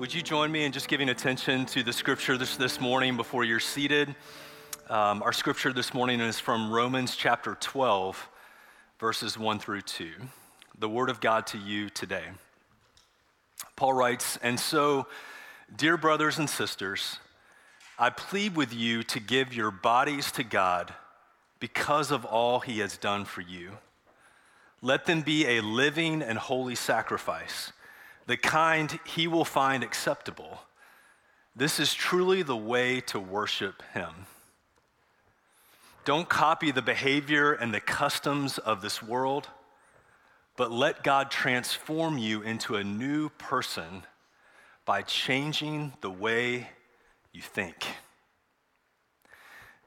Would you join me in just giving attention to the scripture this, this morning before you're seated? Um, our scripture this morning is from Romans chapter 12, verses 1 through 2. The word of God to you today. Paul writes, And so, dear brothers and sisters, I plead with you to give your bodies to God because of all he has done for you. Let them be a living and holy sacrifice the kind he will find acceptable. This is truly the way to worship him. Don't copy the behavior and the customs of this world, but let God transform you into a new person by changing the way you think.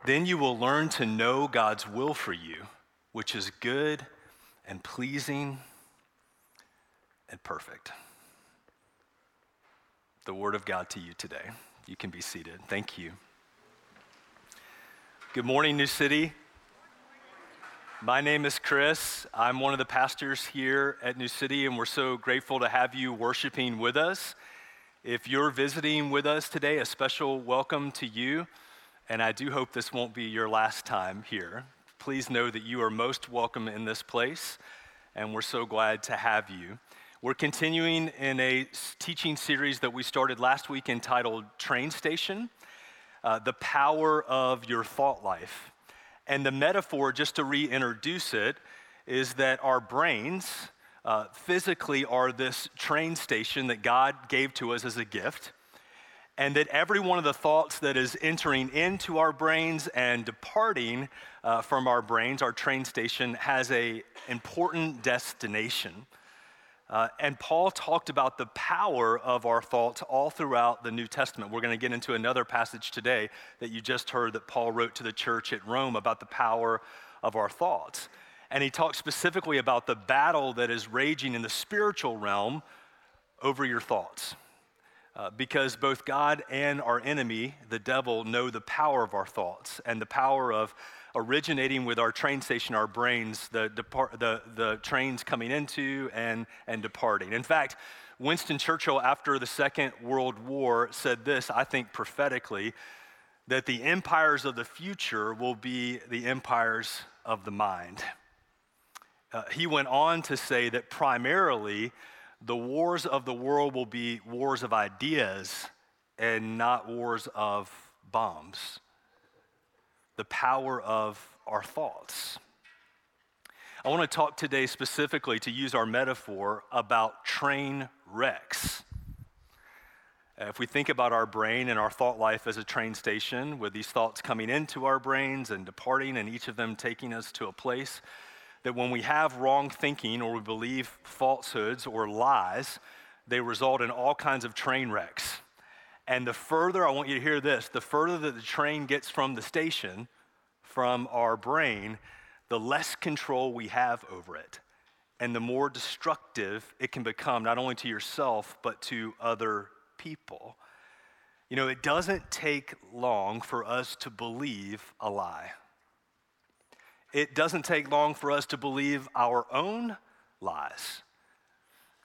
Then you will learn to know God's will for you, which is good and pleasing and perfect the Word of God to you today. You can be seated. Thank you. Good morning, New City. My name is Chris. I'm one of the pastors here at New City, and we're so grateful to have you worshiping with us. If you're visiting with us today, a special welcome to you, and I do hope this won't be your last time here. Please know that you are most welcome in this place, and we're so glad to have you. We're continuing in a teaching series that we started last week entitled Train Station uh, The Power of Your Thought Life. And the metaphor, just to reintroduce it, is that our brains uh, physically are this train station that God gave to us as a gift. And that every one of the thoughts that is entering into our brains and departing uh, from our brains, our train station, has a important destination. Uh, and Paul talked about the power of our thoughts all throughout the New Testament. We're going to get into another passage today that you just heard that Paul wrote to the church at Rome about the power of our thoughts. And he talks specifically about the battle that is raging in the spiritual realm over your thoughts. Uh, because both God and our enemy, the devil, know the power of our thoughts and the power of originating with our train station, our brains, the, depart, the, the trains coming into and, and departing. In fact, Winston Churchill, after the Second World War, said this, I think prophetically, that the empires of the future will be the empires of the mind. Uh, he went on to say that primarily the wars of the world will be wars of ideas and not wars of bombs the power of our thoughts. I want to talk today specifically, to use our metaphor, about train wrecks. If we think about our brain and our thought life as a train station, with these thoughts coming into our brains and departing, and each of them taking us to a place, that when we have wrong thinking or we believe falsehoods or lies, they result in all kinds of train wrecks. And the further, I want you to hear this, the further that the train gets from the station, from our brain, the less control we have over it. And the more destructive it can become, not only to yourself, but to other people. You know, it doesn't take long for us to believe a lie. It doesn't take long for us to believe our own lies.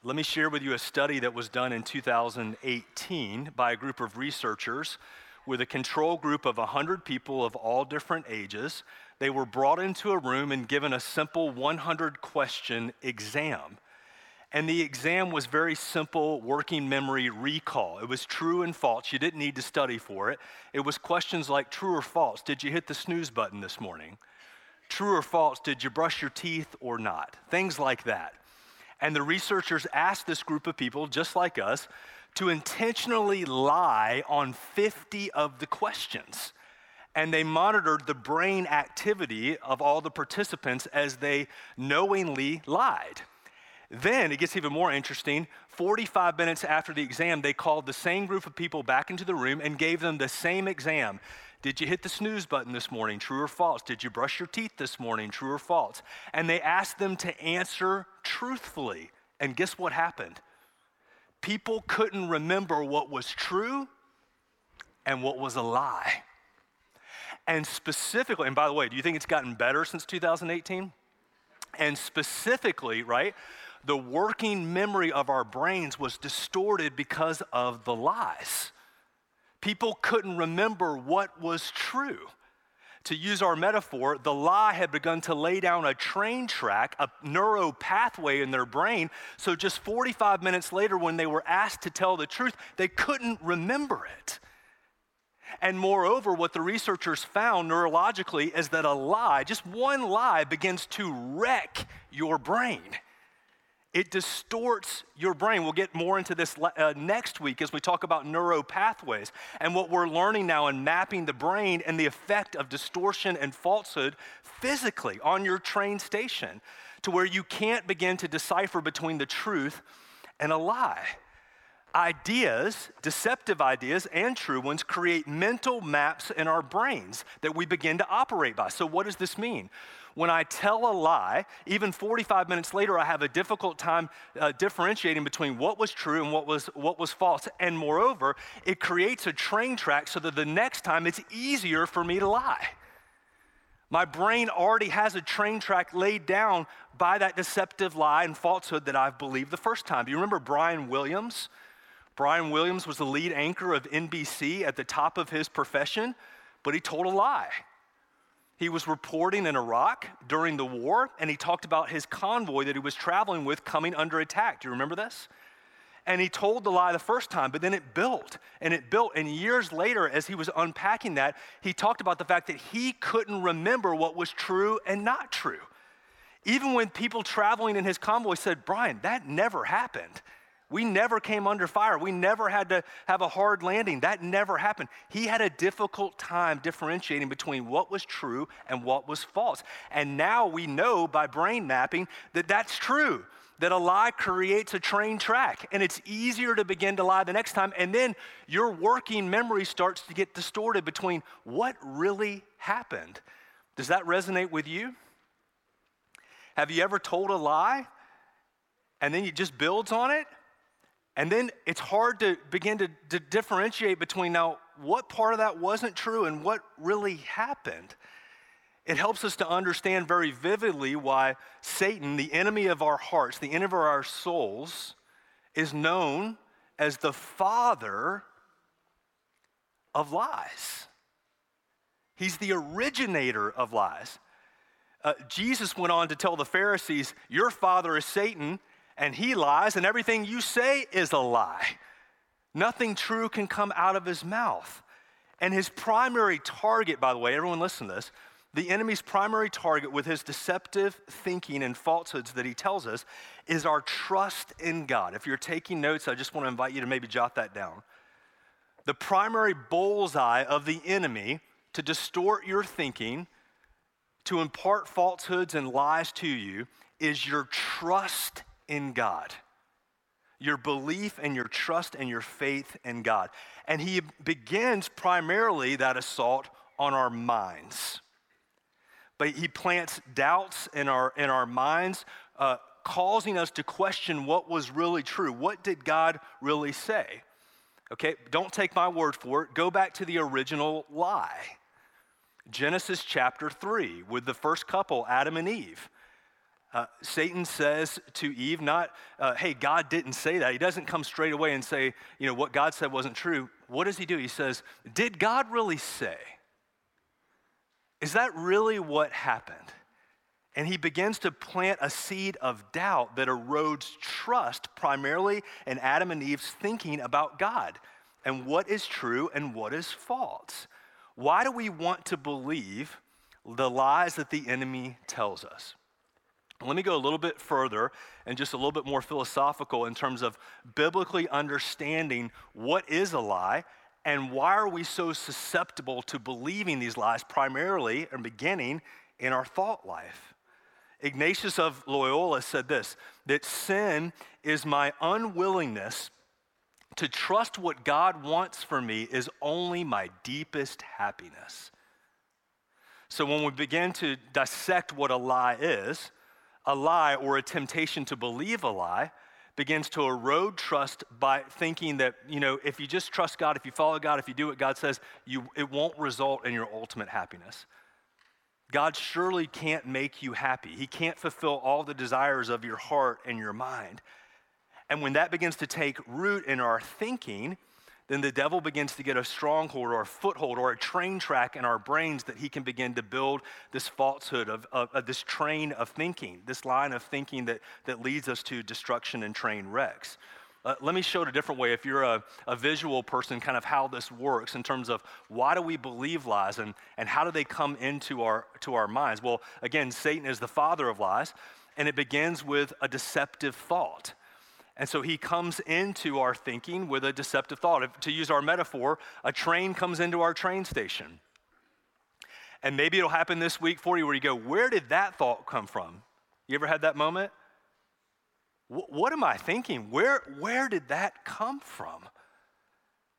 Let me share with you a study that was done in 2018 by a group of researchers with a control group of 100 people of all different ages. They were brought into a room and given a simple 100 question exam. And the exam was very simple working memory recall. It was true and false. You didn't need to study for it. It was questions like true or false. Did you hit the snooze button this morning? True or false, did you brush your teeth or not? Things like that. And the researchers asked this group of people, just like us, to intentionally lie on 50 of the questions. And they monitored the brain activity of all the participants as they knowingly lied. Then it gets even more interesting. 45 minutes after the exam, they called the same group of people back into the room and gave them the same exam. Did you hit the snooze button this morning? True or false? Did you brush your teeth this morning? True or false? And they asked them to answer truthfully. And guess what happened? People couldn't remember what was true and what was a lie. And specifically, and by the way, do you think it's gotten better since 2018? And specifically, right, the working memory of our brains was distorted because of the lies. People couldn't remember what was true. To use our metaphor, the lie had begun to lay down a train track, a neuro pathway in their brain. So just 45 minutes later, when they were asked to tell the truth, they couldn't remember it. And moreover, what the researchers found neurologically is that a lie, just one lie, begins to wreck your brain. It distorts your brain. We'll get more into this uh, next week as we talk about neuro pathways and what we're learning now in mapping the brain and the effect of distortion and falsehood physically on your train station to where you can't begin to decipher between the truth and a lie. Ideas, deceptive ideas and true ones, create mental maps in our brains that we begin to operate by. So, what does this mean? When I tell a lie, even 45 minutes later, I have a difficult time uh, differentiating between what was true and what was, what was false. And moreover, it creates a train track so that the next time it's easier for me to lie. My brain already has a train track laid down by that deceptive lie and falsehood that I've believed the first time. Do you remember Brian Williams? Brian Williams was the lead anchor of NBC at the top of his profession, but he told a lie. He was reporting in Iraq during the war, and he talked about his convoy that he was traveling with coming under attack. Do you remember this? And he told the lie the first time, but then it built and it built. And years later, as he was unpacking that, he talked about the fact that he couldn't remember what was true and not true. Even when people traveling in his convoy said, Brian, that never happened. We never came under fire. We never had to have a hard landing. That never happened. He had a difficult time differentiating between what was true and what was false. And now we know by brain mapping that that's true, that a lie creates a train track. And it's easier to begin to lie the next time. And then your working memory starts to get distorted between what really happened. Does that resonate with you? Have you ever told a lie and then it just builds on it? And then it's hard to begin to, to, differentiate between now what part of that wasn't true and what really happened. It helps us to understand very vividly why Satan, the enemy of our hearts, the enemy of our souls, is known as the father of lies. He's the originator of lies. Uh, Jesus went on to tell the Pharisees, Your father is Satan and he lies, and everything you say is a lie. Nothing true can come out of his mouth. And his primary target, by the way, everyone listen to this, the enemy's primary target with his deceptive thinking and falsehoods that he tells us is our trust in God. If you're taking notes, I just want to invite you to maybe jot that down. The primary bullseye of the enemy to distort your thinking, to impart falsehoods and lies to you, is your trust in God. Your belief and your trust and your faith in God. And he begins primarily that assault on our minds. But he plants doubts in our, in our minds, uh, causing us to question what was really true. What did God really say? Okay, don't take my word for it. Go back to the original lie. Genesis chapter 3, with the first couple, Adam and Eve. Uh, Satan says to Eve, not, uh, hey, God didn't say that. He doesn't come straight away and say, you know, what God said wasn't true. What does he do? He says, did God really say? Is that really what happened? And he begins to plant a seed of doubt that erodes trust primarily in Adam and Eve's thinking about God and what is true and what is false. Why do we want to believe the lies that the enemy tells us? Let me go a little bit further and just a little bit more philosophical in terms of biblically understanding what is a lie and why are we so susceptible to believing these lies primarily and beginning in our thought life. Ignatius of Loyola said this that sin is my unwillingness to trust what God wants for me is only my deepest happiness. So when we begin to dissect what a lie is, a lie or a temptation to believe a lie begins to erode trust by thinking that, you know, if you just trust God, if you follow God, if you do what God says, you, it won't result in your ultimate happiness. God surely can't make you happy. He can't fulfill all the desires of your heart and your mind. And when that begins to take root in our thinking, then the devil begins to get a stronghold or a foothold or a train track in our brains that he can begin to build this falsehood of, of, of, this train of thinking, this line of thinking that, that leads us to destruction and train wrecks. Uh, let me show it a different way if you're a, a visual person, kind of how this works in terms of why do we believe lies and, and how do they come into our, to our minds? Well, again, Satan is the father of lies, and it begins with a deceptive thought. And so he comes into our thinking with a deceptive thought. If, to use our metaphor, a train comes into our train station. And maybe it'll happen this week for you where you go, Where did that thought come from? You ever had that moment? W- what am I thinking? Where, where did that come from?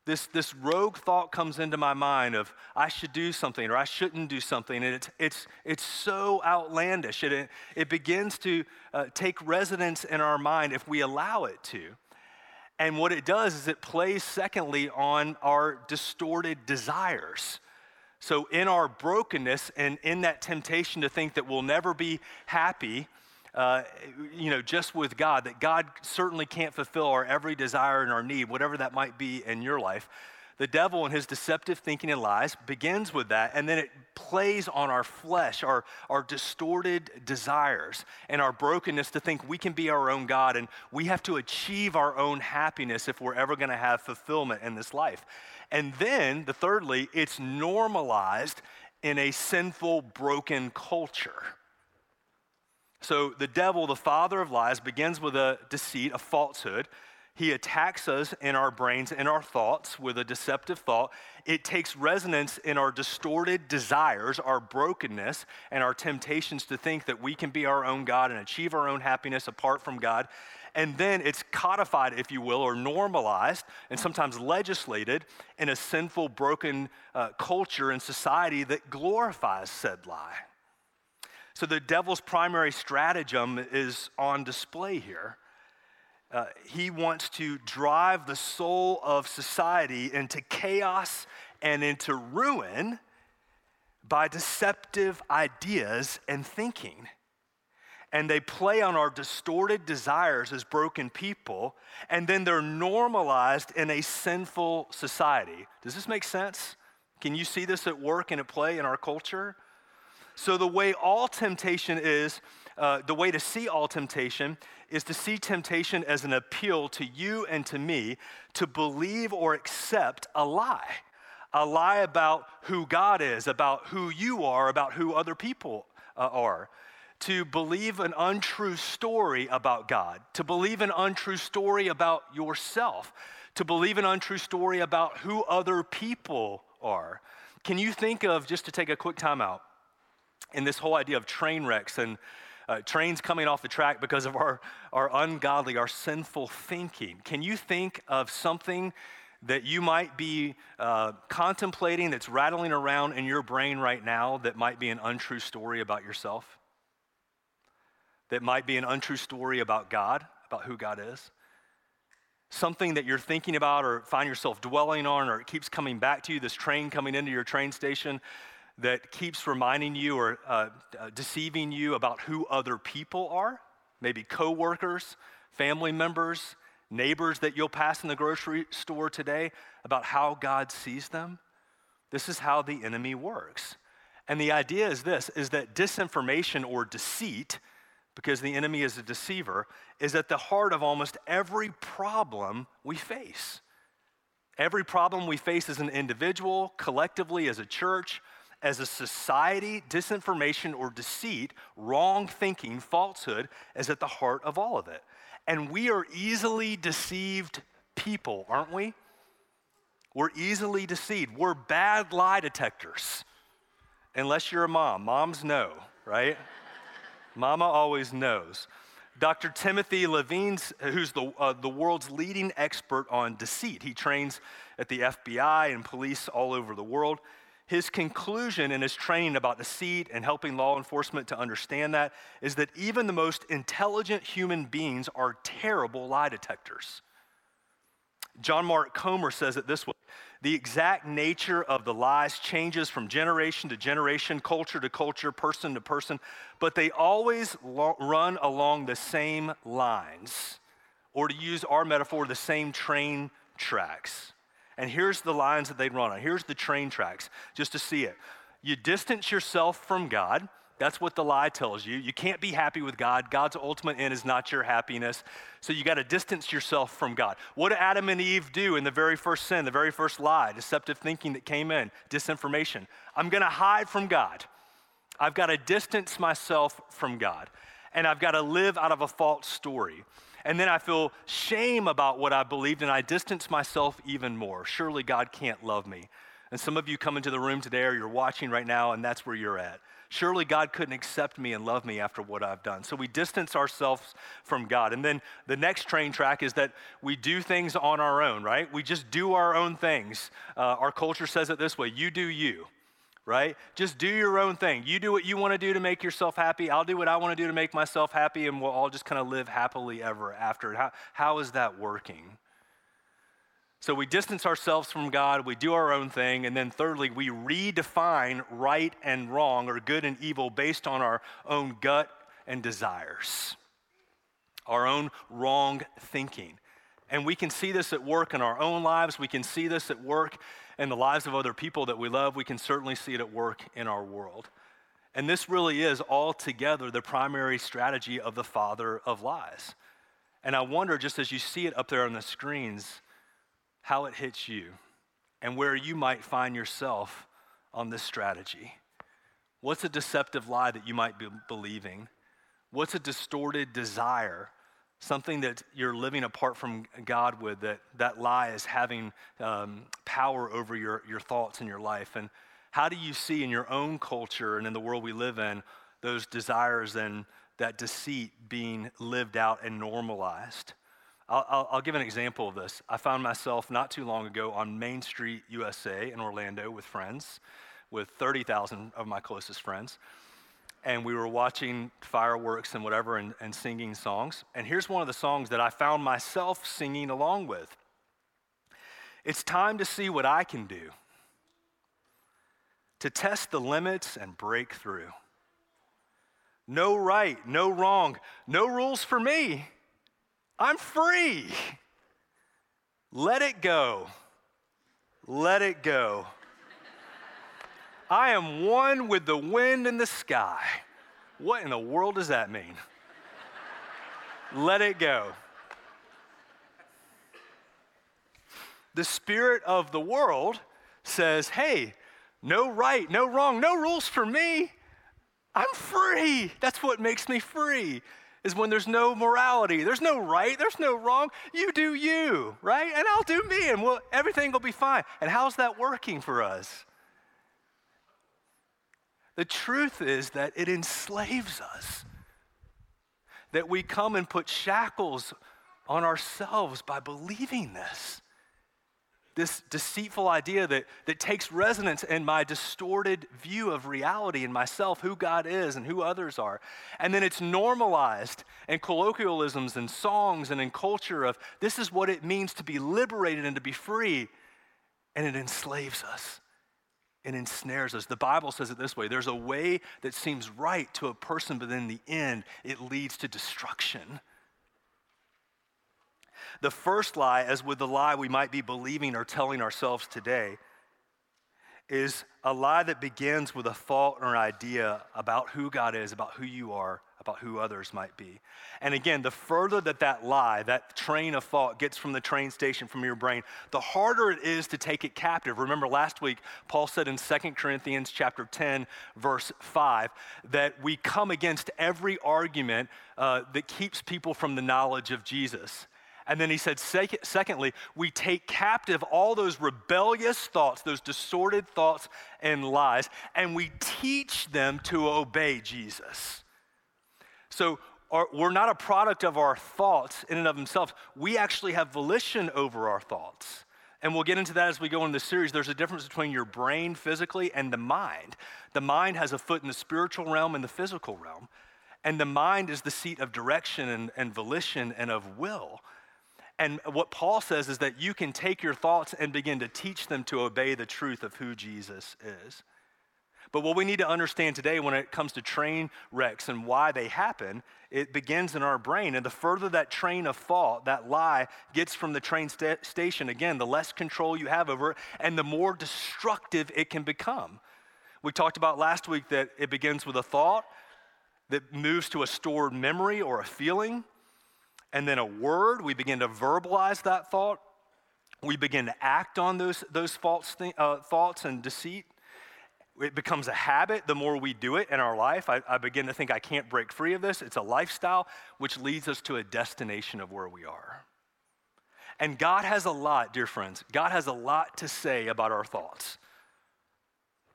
This, this rogue thought comes into my mind of I should do something or I shouldn't do something. And it's, it's, it's so outlandish. It, it begins to uh, take residence in our mind if we allow it to. And what it does is it plays, secondly, on our distorted desires. So, in our brokenness and in that temptation to think that we'll never be happy, uh, you know, just with God, that God certainly can't fulfill our every desire and our need, whatever that might be in your life. The devil and his deceptive thinking and lies begins with that, and then it plays on our flesh, our, our distorted desires, and our brokenness to think we can be our own God and we have to achieve our own happiness if we're ever going to have fulfillment in this life. And then, the thirdly, it's normalized in a sinful, broken culture. So the devil, the father of lies, begins with a deceit, a falsehood. He attacks us in our brains, in our thoughts, with a deceptive thought. It takes resonance in our distorted desires, our brokenness, and our temptations to think that we can be our own God and achieve our own happiness apart from God. And then it's codified, if you will, or normalized, and sometimes legislated in a sinful, broken uh, culture and society that glorifies said lie. So the devil's primary stratagem is on display here. Uh, he wants to drive the soul of society into chaos and into ruin by deceptive ideas and thinking. And they play on our distorted desires as broken people, and then they're normalized in a sinful society. Does this make sense? Can you see this at work and at play in our culture? So, the way all temptation is, uh, the way to see all temptation is to see temptation as an appeal to you and to me to believe or accept a lie. A lie about who God is, about who you are, about who other people uh, are. To believe an untrue story about God, to believe an untrue story about yourself, to believe an untrue story about who other people are. Can you think of, just to take a quick time out, in this whole idea of train wrecks and uh, trains coming off the track because of our, our ungodly, our sinful thinking. Can you think of something that you might be uh, contemplating that's rattling around in your brain right now that might be an untrue story about yourself? That might be an untrue story about God, about who God is? Something that you're thinking about or find yourself dwelling on, or it keeps coming back to you, this train coming into your train station that keeps reminding you or uh, uh, deceiving you about who other people are, maybe coworkers, family members, neighbors that you'll pass in the grocery store today, about how God sees them. This is how the enemy works. And the idea is this is that disinformation or deceit, because the enemy is a deceiver, is at the heart of almost every problem we face. Every problem we face as an individual, collectively as a church, as a society, disinformation or deceit, wrong thinking, falsehood is at the heart of all of it. And we are easily deceived people, aren't we? We're easily deceived. We're bad lie detectors. Unless you're a mom. Moms know, right? Mama always knows. Dr. Timothy Levine, who's the, uh, the world's leading expert on deceit, he trains at the FBI and police all over the world his conclusion in his training about the deceit and helping law enforcement to understand that is that even the most intelligent human beings are terrible lie detectors. John Mark Comer says it this way The exact nature of the lies changes from generation to generation, culture to culture, person to person, but they always lo- run along the same lines, or to use our metaphor, the same train tracks. And here's the lines that they'd run on. Here's the train tracks, just to see it. You distance yourself from God that's what the lie tells you. You can't be happy with God. God's ultimate end is not your happiness. So you got to distance yourself from God. What did Adam and Eve do in the very first sin, the very first lie, deceptive thinking that came in, disinformation? I'm going to hide from God. I've got to distance myself from God. And I've got to live out of a false story. And then I feel shame about what I believed and I distance myself even more. Surely God can't love me. And some of you come into the room today or you're watching right now and that's where you're at. Surely God couldn't accept me and love me after what I've done. So we distance ourselves from God. And then the next train track is that we do things on our own, right? We just do our own things. Uh, our culture says it this way you do you right? Just do your own thing. You do what you want to do to make yourself happy. I'll do what I want to do to make myself happy, and we'll all just kind of live happily ever after. How, how is that working? So we distance ourselves from God, we do our own thing, and then thirdly, we redefine right and wrong or good and evil based on our own gut and desires, our own wrong thinking. And we can see this at work in our own lives, we can see this at work in the lives of other people that we love, we can certainly see it at work in our world. And this really is altogether the primary strategy of the father of lies. And I wonder, just as you see it up there on the screens, how it hits you and where you might find yourself on this strategy. What's a deceptive lie that you might be believing? What's a distorted desire? Something that you're living apart from God with, that that lie is having um, power over your, your thoughts and your life. And how do you see in your own culture and in the world we live in those desires and that deceit being lived out and normalized? I'll, I'll, I'll, give an example of this. I found myself not too long ago on Main Street, USA, in Orlando with friends, with 30,000 of my closest friends. And we were watching fireworks and whatever and, and singing songs. And here's one of the songs that I found myself singing along with It's time to see what I can do, to test the limits and break through. No right, no wrong, no rules for me. I'm free. Let it go. Let it go. I am one with the wind and the sky. What in the world does that mean? Let it go. The spirit of the world says, hey, no right, no wrong, no rules for me. I'm free. That's what makes me free is when there's no morality. There's no right, there's no wrong. You do you, right? And I'll do me, and we'll, everything will be fine. And how's that working for us? The truth is that it enslaves us, that we come and put shackles on ourselves by believing this this deceitful idea that, that takes resonance in my distorted view of reality and myself, who God is and who others are. And then it's normalized in colloquialisms and songs and in culture of this is what it means to be liberated and to be free. And it enslaves us and ensnares us. The Bible says it this way there's a way that seems right to a person, but in the end, it leads to destruction. The first lie, as with the lie we might be believing or telling ourselves today, is a lie that begins with a thought or an idea about who God is, about who you are, about who others might be. And again, the further that that lie, that train of thought gets from the train station, from your brain, the harder it is to take it captive. Remember last week, Paul said in 2 Corinthians chapter 10, verse 5, that we come against every argument uh, that keeps people from the knowledge of Jesus. And then he said, secondly, we take captive all those rebellious thoughts, those distorted thoughts and lies, and we teach them to obey Jesus. So our, we're not a product of our thoughts in and of themselves. We actually have volition over our thoughts. And we'll get into that as we go in the series. There's a difference between your brain physically and the mind. The mind has a foot in the spiritual realm and the physical realm. And the mind is the seat of direction and, and volition and of will. And what Paul says is that you can take your thoughts and begin to teach them to obey the truth of who Jesus is. But what we need to understand today when it comes to train wrecks and why they happen, it begins in our brain. And the further that train of thought, that lie, gets from the train st- station, again, the less control you have over it, and the more destructive it can become. We talked about last week that it begins with a thought that moves to a stored memory or a feeling, and then a word. We begin to verbalize that thought. We begin to act on those, those false th- uh, thoughts and deceit. It becomes a habit the more we do it in our life. I, I begin to think I can't break free of this. It's a lifestyle, which leads us to a destination of where we are. And God has a lot, dear friends, God has a lot to say about our thoughts.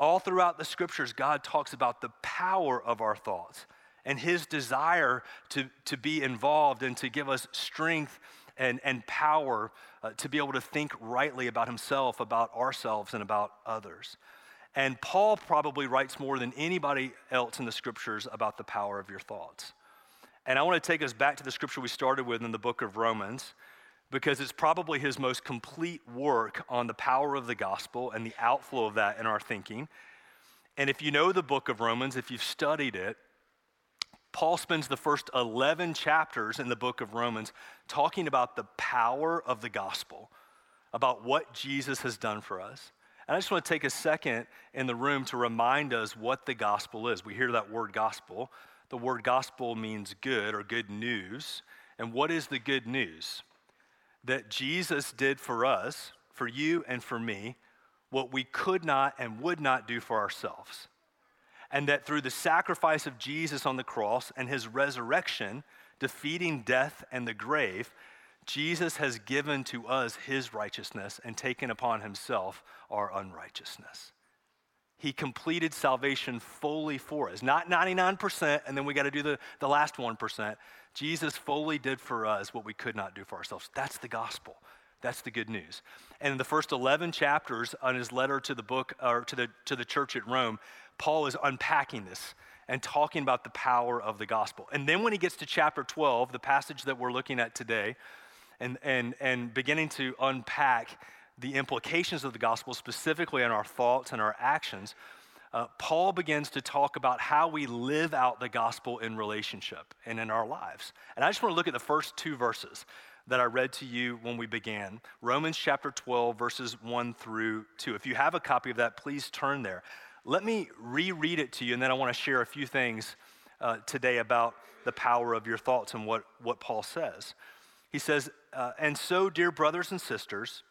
All throughout the scriptures, God talks about the power of our thoughts and his desire to, to be involved and to give us strength and, and power uh, to be able to think rightly about himself, about ourselves, and about others. And Paul probably writes more than anybody else in the scriptures about the power of your thoughts. And I want to take us back to the scripture we started with in the book of Romans because it's probably his most complete work on the power of the gospel and the outflow of that in our thinking. And if you know the book of Romans, if you've studied it, Paul spends the first 11 chapters in the book of Romans talking about the power of the gospel, about what Jesus has done for us. And I just want to take a second in the room to remind us what the gospel is. We hear that word gospel. The word gospel means good or good news. And what is the good news? that Jesus did for us, for you and for me, what we could not and would not do for ourselves. And that through the sacrifice of Jesus on the cross and his resurrection, defeating death and the grave, Jesus has given to us his righteousness and taken upon himself our unrighteousness. He completed salvation fully for us, not 99%, and then we got to do the, the last 1%. Jesus fully did for us what we could not do for ourselves. That's the gospel. That's the good news. And in the first 11 chapters on his letter to the book or to the to the church at Rome, Paul is unpacking this and talking about the power of the gospel. And then when he gets to chapter 12, the passage that we're looking at today, and and and beginning to unpack the implications of the gospel specifically on our thoughts and our actions, uh, Paul begins to talk about how we live out the gospel in relationship and in our lives. And I just want to look at the first two verses that I read to you when we began Romans chapter 12, verses 1 through 2. If you have a copy of that, please turn there. Let me reread it to you, and then I want to share a few things uh, today about the power of your thoughts and what, what Paul says. He says, uh, And so, dear brothers and sisters,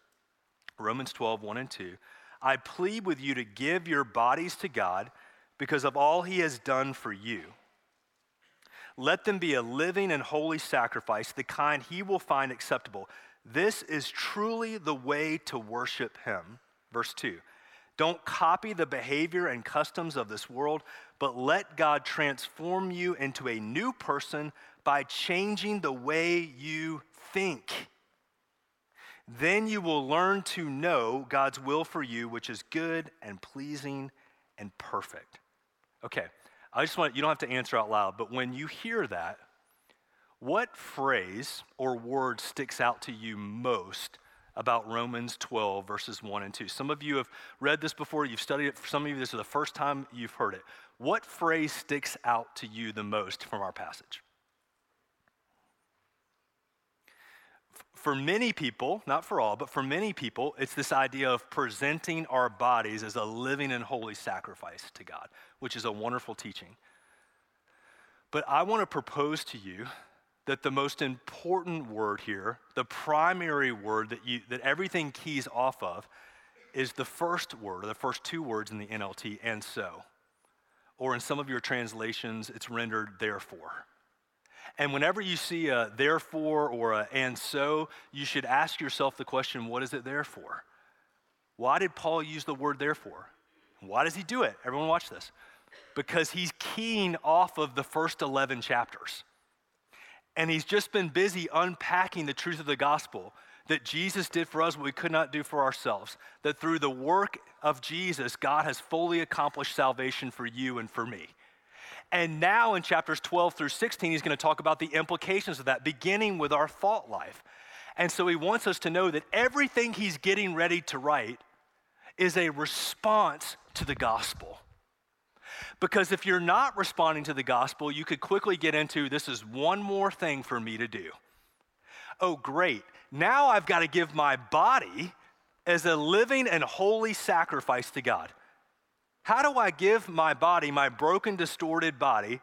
Romans 12, 1 and 2, I plead with you to give your bodies to God because of all he has done for you. Let them be a living and holy sacrifice, the kind he will find acceptable. This is truly the way to worship him. Verse 2. Don't copy the behavior and customs of this world, but let God transform you into a new person by changing the way you think. Then you will learn to know God's will for you, which is good and pleasing and perfect. Okay, I just want, you don't have to answer out loud, but when you hear that, what phrase or word sticks out to you most about Romans 12, verses 1 and 2? Some of you have read this before, you've studied it. For some of you, this is the first time you've heard it. What phrase sticks out to you the most from our passage? For many people, not for all, but for many people, it's this idea of presenting our bodies as a living and holy sacrifice to God, which is a wonderful teaching. But I want to propose to you that the most important word here, the primary word that, you, that everything keys off of, is the first word, or the first two words in the NLT, and so. Or in some of your translations, it's rendered therefore. And whenever you see a therefore or a and so, you should ask yourself the question what is it there for? Why did Paul use the word therefore? Why does he do it? Everyone, watch this. Because he's keying off of the first 11 chapters. And he's just been busy unpacking the truth of the gospel that Jesus did for us what we could not do for ourselves. That through the work of Jesus, God has fully accomplished salvation for you and for me. And now in chapters 12 through 16, he's going to talk about the implications of that, beginning with our thought life. And so he wants us to know that everything he's getting ready to write is a response to the gospel. Because if you're not responding to the gospel, you could quickly get into this is one more thing for me to do. Oh, great. Now I've got to give my body as a living and holy sacrifice to God. How do I give my body, my broken, distorted body,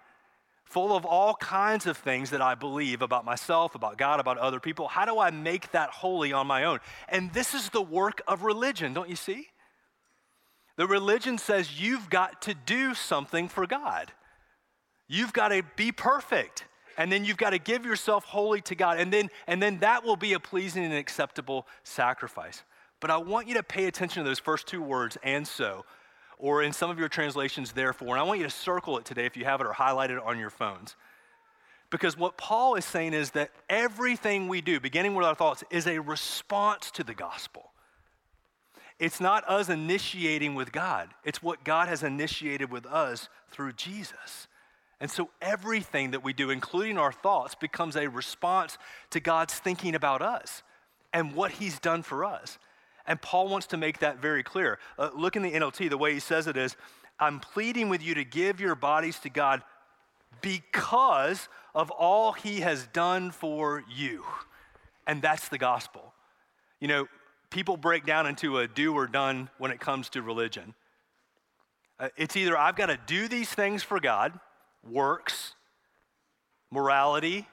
full of all kinds of things that I believe about myself, about God, about other people? How do I make that holy on my own? And this is the work of religion, don't you see? The religion says you've got to do something for God. You've got to be perfect. And then you've got to give yourself wholly to God. And then, and then that will be a pleasing and acceptable sacrifice. But I want you to pay attention to those first two words, and so, or in some of your translations, therefore. And I want you to circle it today if you have it or highlight it on your phones. Because what Paul is saying is that everything we do, beginning with our thoughts, is a response to the gospel. It's not us initiating with God, it's what God has initiated with us through Jesus. And so everything that we do, including our thoughts, becomes a response to God's thinking about us and what He's done for us. And Paul wants to make that very clear. Uh, look in the NLT, the way he says it is I'm pleading with you to give your bodies to God because of all He has done for you. And that's the gospel. You know, people break down into a do or done when it comes to religion. Uh, it's either I've got to do these things for God, works, morality,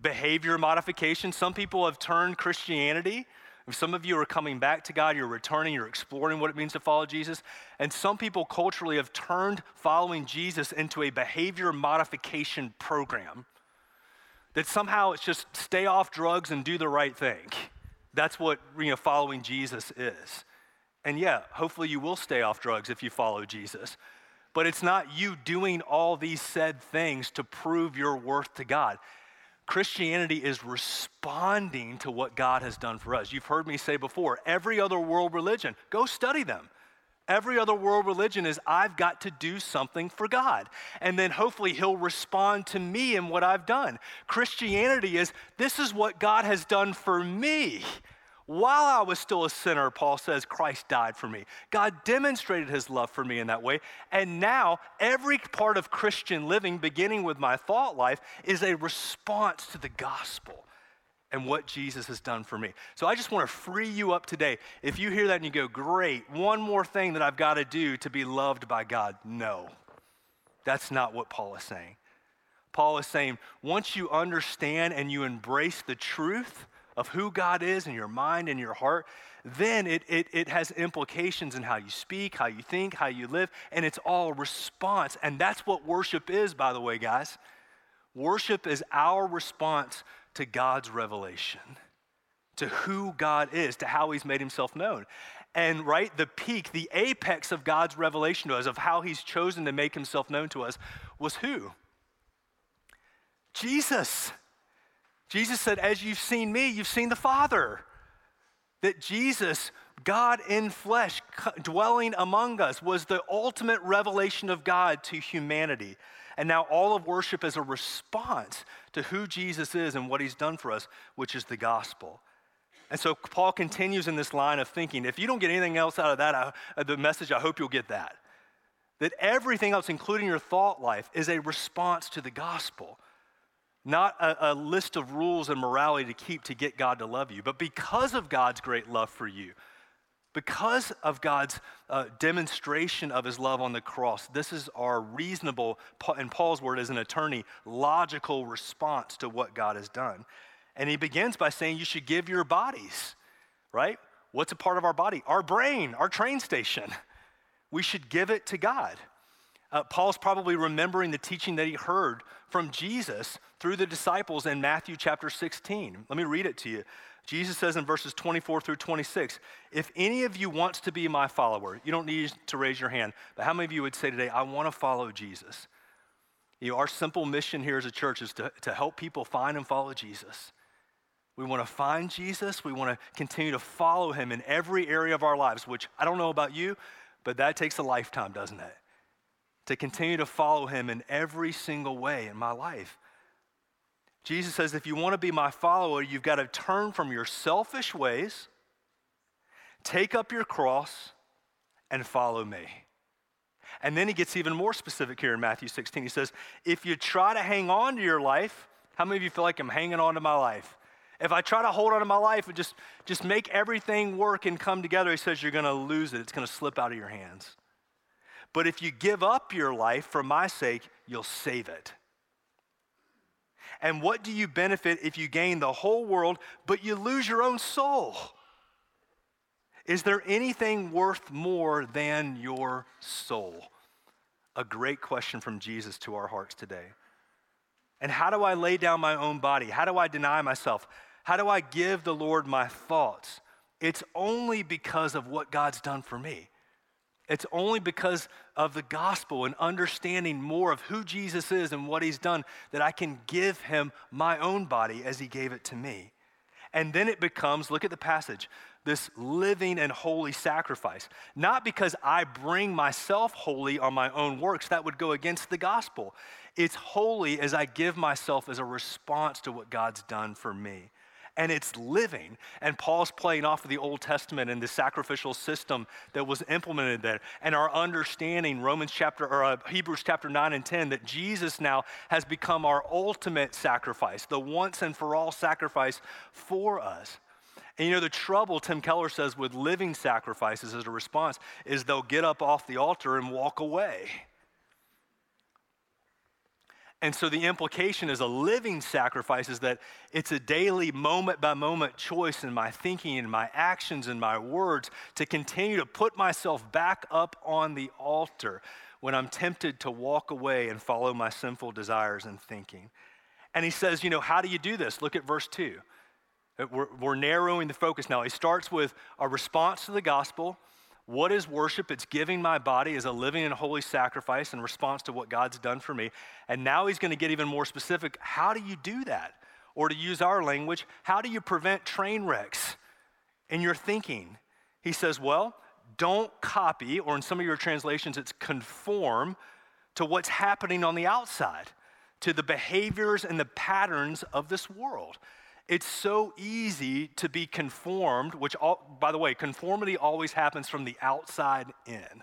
behavior modification. Some people have turned Christianity. Some of you are coming back to God, you're returning, you're exploring what it means to follow Jesus. And some people culturally have turned following Jesus into a behavior modification program. That somehow it's just stay off drugs and do the right thing. That's what you know, following Jesus is. And yeah, hopefully you will stay off drugs if you follow Jesus. But it's not you doing all these said things to prove your worth to God. Christianity is responding to what God has done for us. You've heard me say before every other world religion, go study them. Every other world religion is I've got to do something for God. And then hopefully He'll respond to me in what I've done. Christianity is this is what God has done for me. While I was still a sinner, Paul says, Christ died for me. God demonstrated his love for me in that way. And now, every part of Christian living, beginning with my thought life, is a response to the gospel and what Jesus has done for me. So I just want to free you up today. If you hear that and you go, great, one more thing that I've got to do to be loved by God. No, that's not what Paul is saying. Paul is saying, once you understand and you embrace the truth of who God is in your mind and your heart, then it, it, it has implications in how you speak, how you think, how you live, and it's all response. And that's what worship is, by the way, guys. Worship is our response to God's revelation, to who God is, to how He's made Himself known. And right, the peak, the apex of God's revelation to us, of how He's chosen to make Himself known to us, was who? Jesus. Jesus said, As you've seen me, you've seen the Father. That Jesus, God in flesh, dwelling among us, was the ultimate revelation of God to humanity. And now all of worship is a response to who Jesus is and what he's done for us, which is the gospel. And so Paul continues in this line of thinking. If you don't get anything else out of that, I, uh, the message, I hope you'll get that. That everything else, including your thought life, is a response to the gospel. Not a, a list of rules and morality to keep to get God to love you, but because of God's great love for you, because of God's uh, demonstration of his love on the cross, this is our reasonable, in Paul's word as an attorney, logical response to what God has done. And he begins by saying you should give your bodies, right? What's a part of our body? Our brain, our train station. We should give it to God. Uh, Paul's probably remembering the teaching that he heard from Jesus through the disciples in Matthew chapter 16. Let me read it to you. Jesus says in verses 24 through 26, if any of you wants to be my follower, you don't need to raise your hand, but how many of you would say today, I want to follow Jesus? You know, our simple mission here as a church is to, to help people find and follow Jesus. We want to find Jesus. We want to continue to follow him in every area of our lives, which I don't know about you, but that takes a lifetime, doesn't it? To continue to follow him in every single way in my life. Jesus says, if you want to be my follower, you've got to turn from your selfish ways, take up your cross, and follow me. And then he gets even more specific here in Matthew 16. He says, if you try to hang on to your life, how many of you feel like I'm hanging on to my life? If I try to hold on to my life and just, just make everything work and come together, he says you're going to lose it. It's going to slip out of your hands. But if you give up your life for my sake, you'll save it. And what do you benefit if you gain the whole world, but you lose your own soul? Is there anything worth more than your soul? A great question from Jesus to our hearts today. And how do I lay down my own body? How do I deny myself? How do I give the Lord my thoughts? It's only because of what God's done for me. It's only because of the gospel and understanding more of who Jesus is and what he's done that I can give him my own body as he gave it to me. And then it becomes, look at the passage, this living and holy sacrifice. Not because I bring myself holy on my own works, that would go against the gospel. It's holy as I give myself as a response to what God's done for me. And it's living. And Paul's playing off of the Old Testament and the sacrificial system that was implemented there. And our understanding, Romans chapter, or uh, Hebrews chapter 9 and 10, that Jesus now has become our ultimate sacrifice, the once and for all sacrifice for us. And you know, the trouble, Tim Keller says, with living sacrifices as a response is they'll get up off the altar and walk away. And so the implication is a living sacrifice is that it's a daily, moment by moment choice in my thinking and my actions and my words to continue to put myself back up on the altar when I'm tempted to walk away and follow my sinful desires and thinking. And he says, you know, how do you do this? Look at verse 2. We're, we're narrowing the focus now. He starts with a response to the gospel what is worship? It's giving my body as a living and holy sacrifice in response to what God's done for me. And now he's going to get even more specific. How do you do that? Or to use our language, how do you prevent train wrecks in your thinking? He says, well, don't copy, or in some of your translations, it's conform to what's happening on the outside, to the behaviors and the patterns of this world. It's so easy to be conformed, which, all, by the way, conformity always happens from the outside in.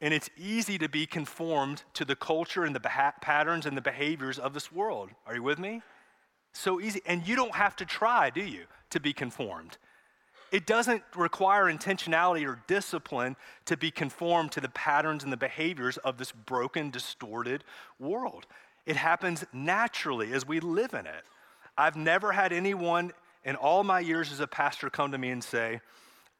And it's easy to be conformed to the culture and the beha- patterns and the behaviors of this world. Are you with me? So easy. And you don't have to try, do you, to be conformed? It doesn't require intentionality or discipline to be conformed to the patterns and the behaviors of this broken, distorted world. It happens naturally as we live in it. I've never had anyone in all my years as a pastor come to me and say,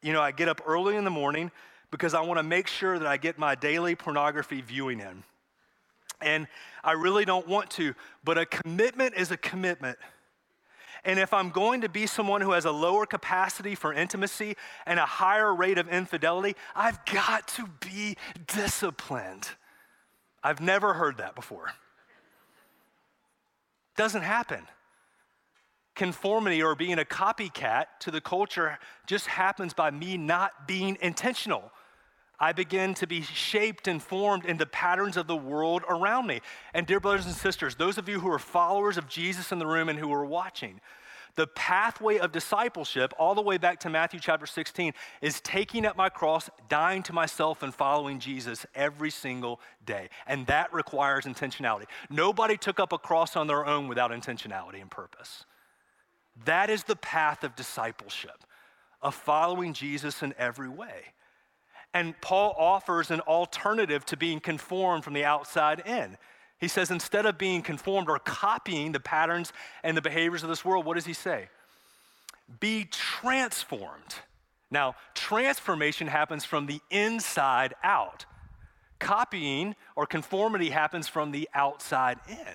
you know, I get up early in the morning because I want to make sure that I get my daily pornography viewing in. And I really don't want to, but a commitment is a commitment. And if I'm going to be someone who has a lower capacity for intimacy and a higher rate of infidelity, I've got to be disciplined. I've never heard that before. Doesn't happen conformity or being a copycat to the culture just happens by me not being intentional. I begin to be shaped and formed in the patterns of the world around me. And, dear brothers and sisters, those of you who are followers of Jesus in the room and who are watching, the pathway of discipleship, all the way back to Matthew chapter 16, is taking up my cross, dying to myself, and following Jesus every single day. And that requires intentionality. Nobody took up a cross on their own without intentionality and purpose. That is the path of discipleship, of following Jesus in every way. And Paul offers an alternative to being conformed from the outside in. He says, instead of being conformed or copying the patterns and the behaviors of this world, what does he say? Be transformed. Now, transformation happens from the inside out. Copying or conformity happens from the outside in.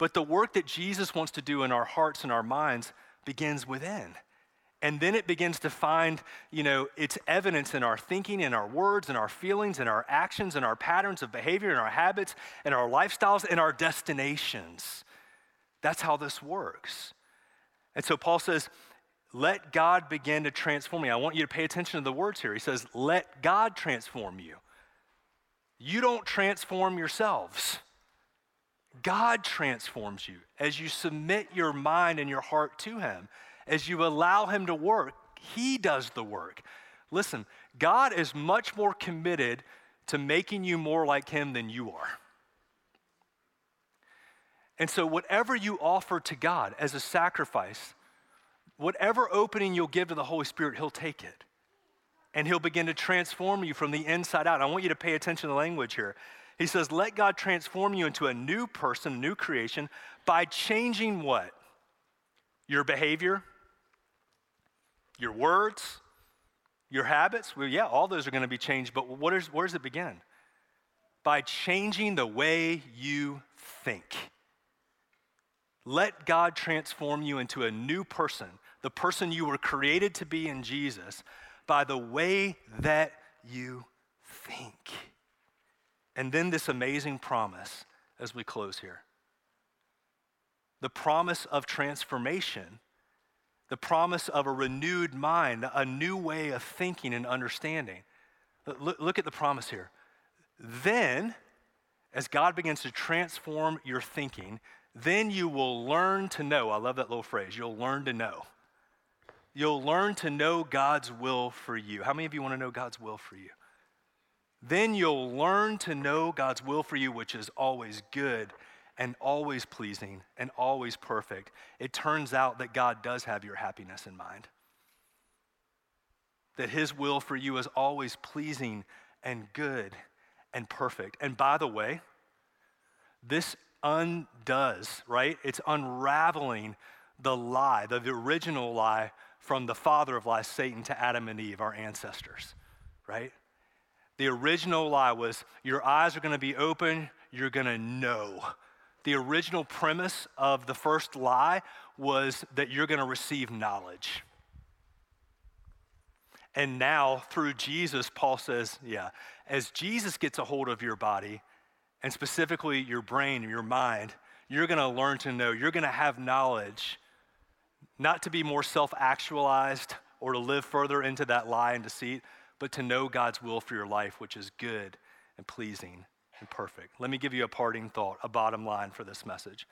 But the work that Jesus wants to do in our hearts and our minds begins within. And then it begins to find, you know, its evidence in our thinking, in our words, in our feelings, in our actions, in our patterns of behavior, in our habits, in our lifestyles, in our destinations. That's how this works. And so Paul says, let God begin to transform me. I want you to pay attention to the words here. He says, let God transform you. You don't transform yourselves. God transforms you as you submit your mind and your heart to Him, as you allow Him to work. He does the work. Listen, God is much more committed to making you more like Him than you are. And so, whatever you offer to God as a sacrifice, whatever opening you'll give to the Holy Spirit, He'll take it. And He'll begin to transform you from the inside out. I want you to pay attention to the language here. He says, Let God transform you into a new person, new creation, by changing what? Your behavior, your words, your habits. Well, yeah, all those are going to be changed, but what is, where does it begin? By changing the way you think. Let God transform you into a new person, the person you were created to be in Jesus, by the way that you think. And then this amazing promise as we close here the promise of transformation, the promise of a renewed mind, a new way of thinking and understanding. Look, look at the promise here. Then, as God begins to transform your thinking, then you will learn to know. I love that little phrase. You'll learn to know. You'll learn to know God's will for you. How many of you want to know God's will for you? Then you'll learn to know God's will for you, which is always good and always pleasing and always perfect. It turns out that God does have your happiness in mind. That His will for you is always pleasing and good and perfect. And by the way, this undoes, right? It's unraveling the lie, the, original lie from the father of lies, Satan, to Adam and Eve, our ancestors, right? The original lie was your eyes are going to be open, you're going to know. The original premise of the first lie was that you're going to receive knowledge. And now, through Jesus, Paul says, yeah, as Jesus gets a hold of your body, and specifically your brain, your mind, you're going to learn to know, you're going to have knowledge, not to be more self actualized or to live further into that lie and deceit, but to know God's will for your life, which is good and pleasing and perfect. Let me give you a parting thought, a bottom line for this message.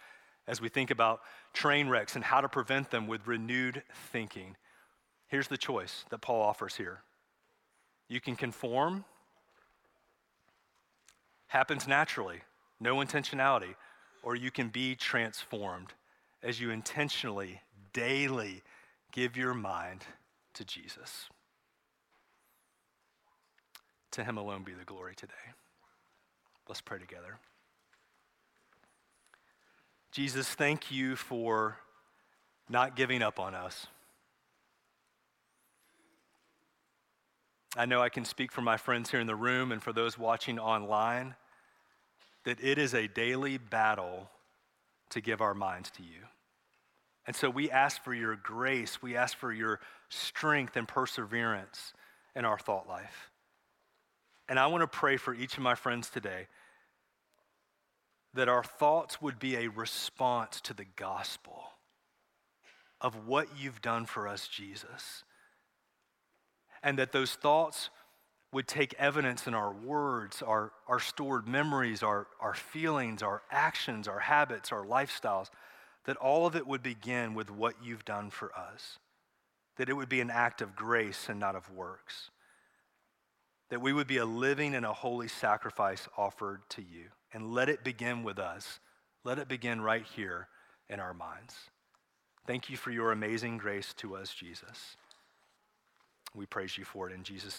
As we think about train wrecks and how to prevent them with renewed thinking, here's the choice that Paul offers here. You can conform, happens naturally, no intentionality, or you can be transformed as you intentionally, daily give your mind to Jesus. To him alone be the glory today. Let's pray together. Jesus, thank you for not giving up on us. I know I can speak for my friends here in the room and for those watching online that it is a daily battle to give our minds to you. And so we ask for your grace, we ask for your strength and perseverance in our thought life. And I want to pray for each of my friends today that our thoughts would be a response to the gospel of what you've done for us, Jesus. And that those thoughts would take evidence in our words, our, our stored memories, our, our feelings, our actions, our habits, our lifestyles, that all of it would begin with what you've done for us. That it would be an act of grace and not of works that we would be a living and a holy sacrifice offered to you. And let it begin with us. Let it begin right here in our minds. Thank you for your amazing grace to us, Jesus. We praise you for it in Jesus'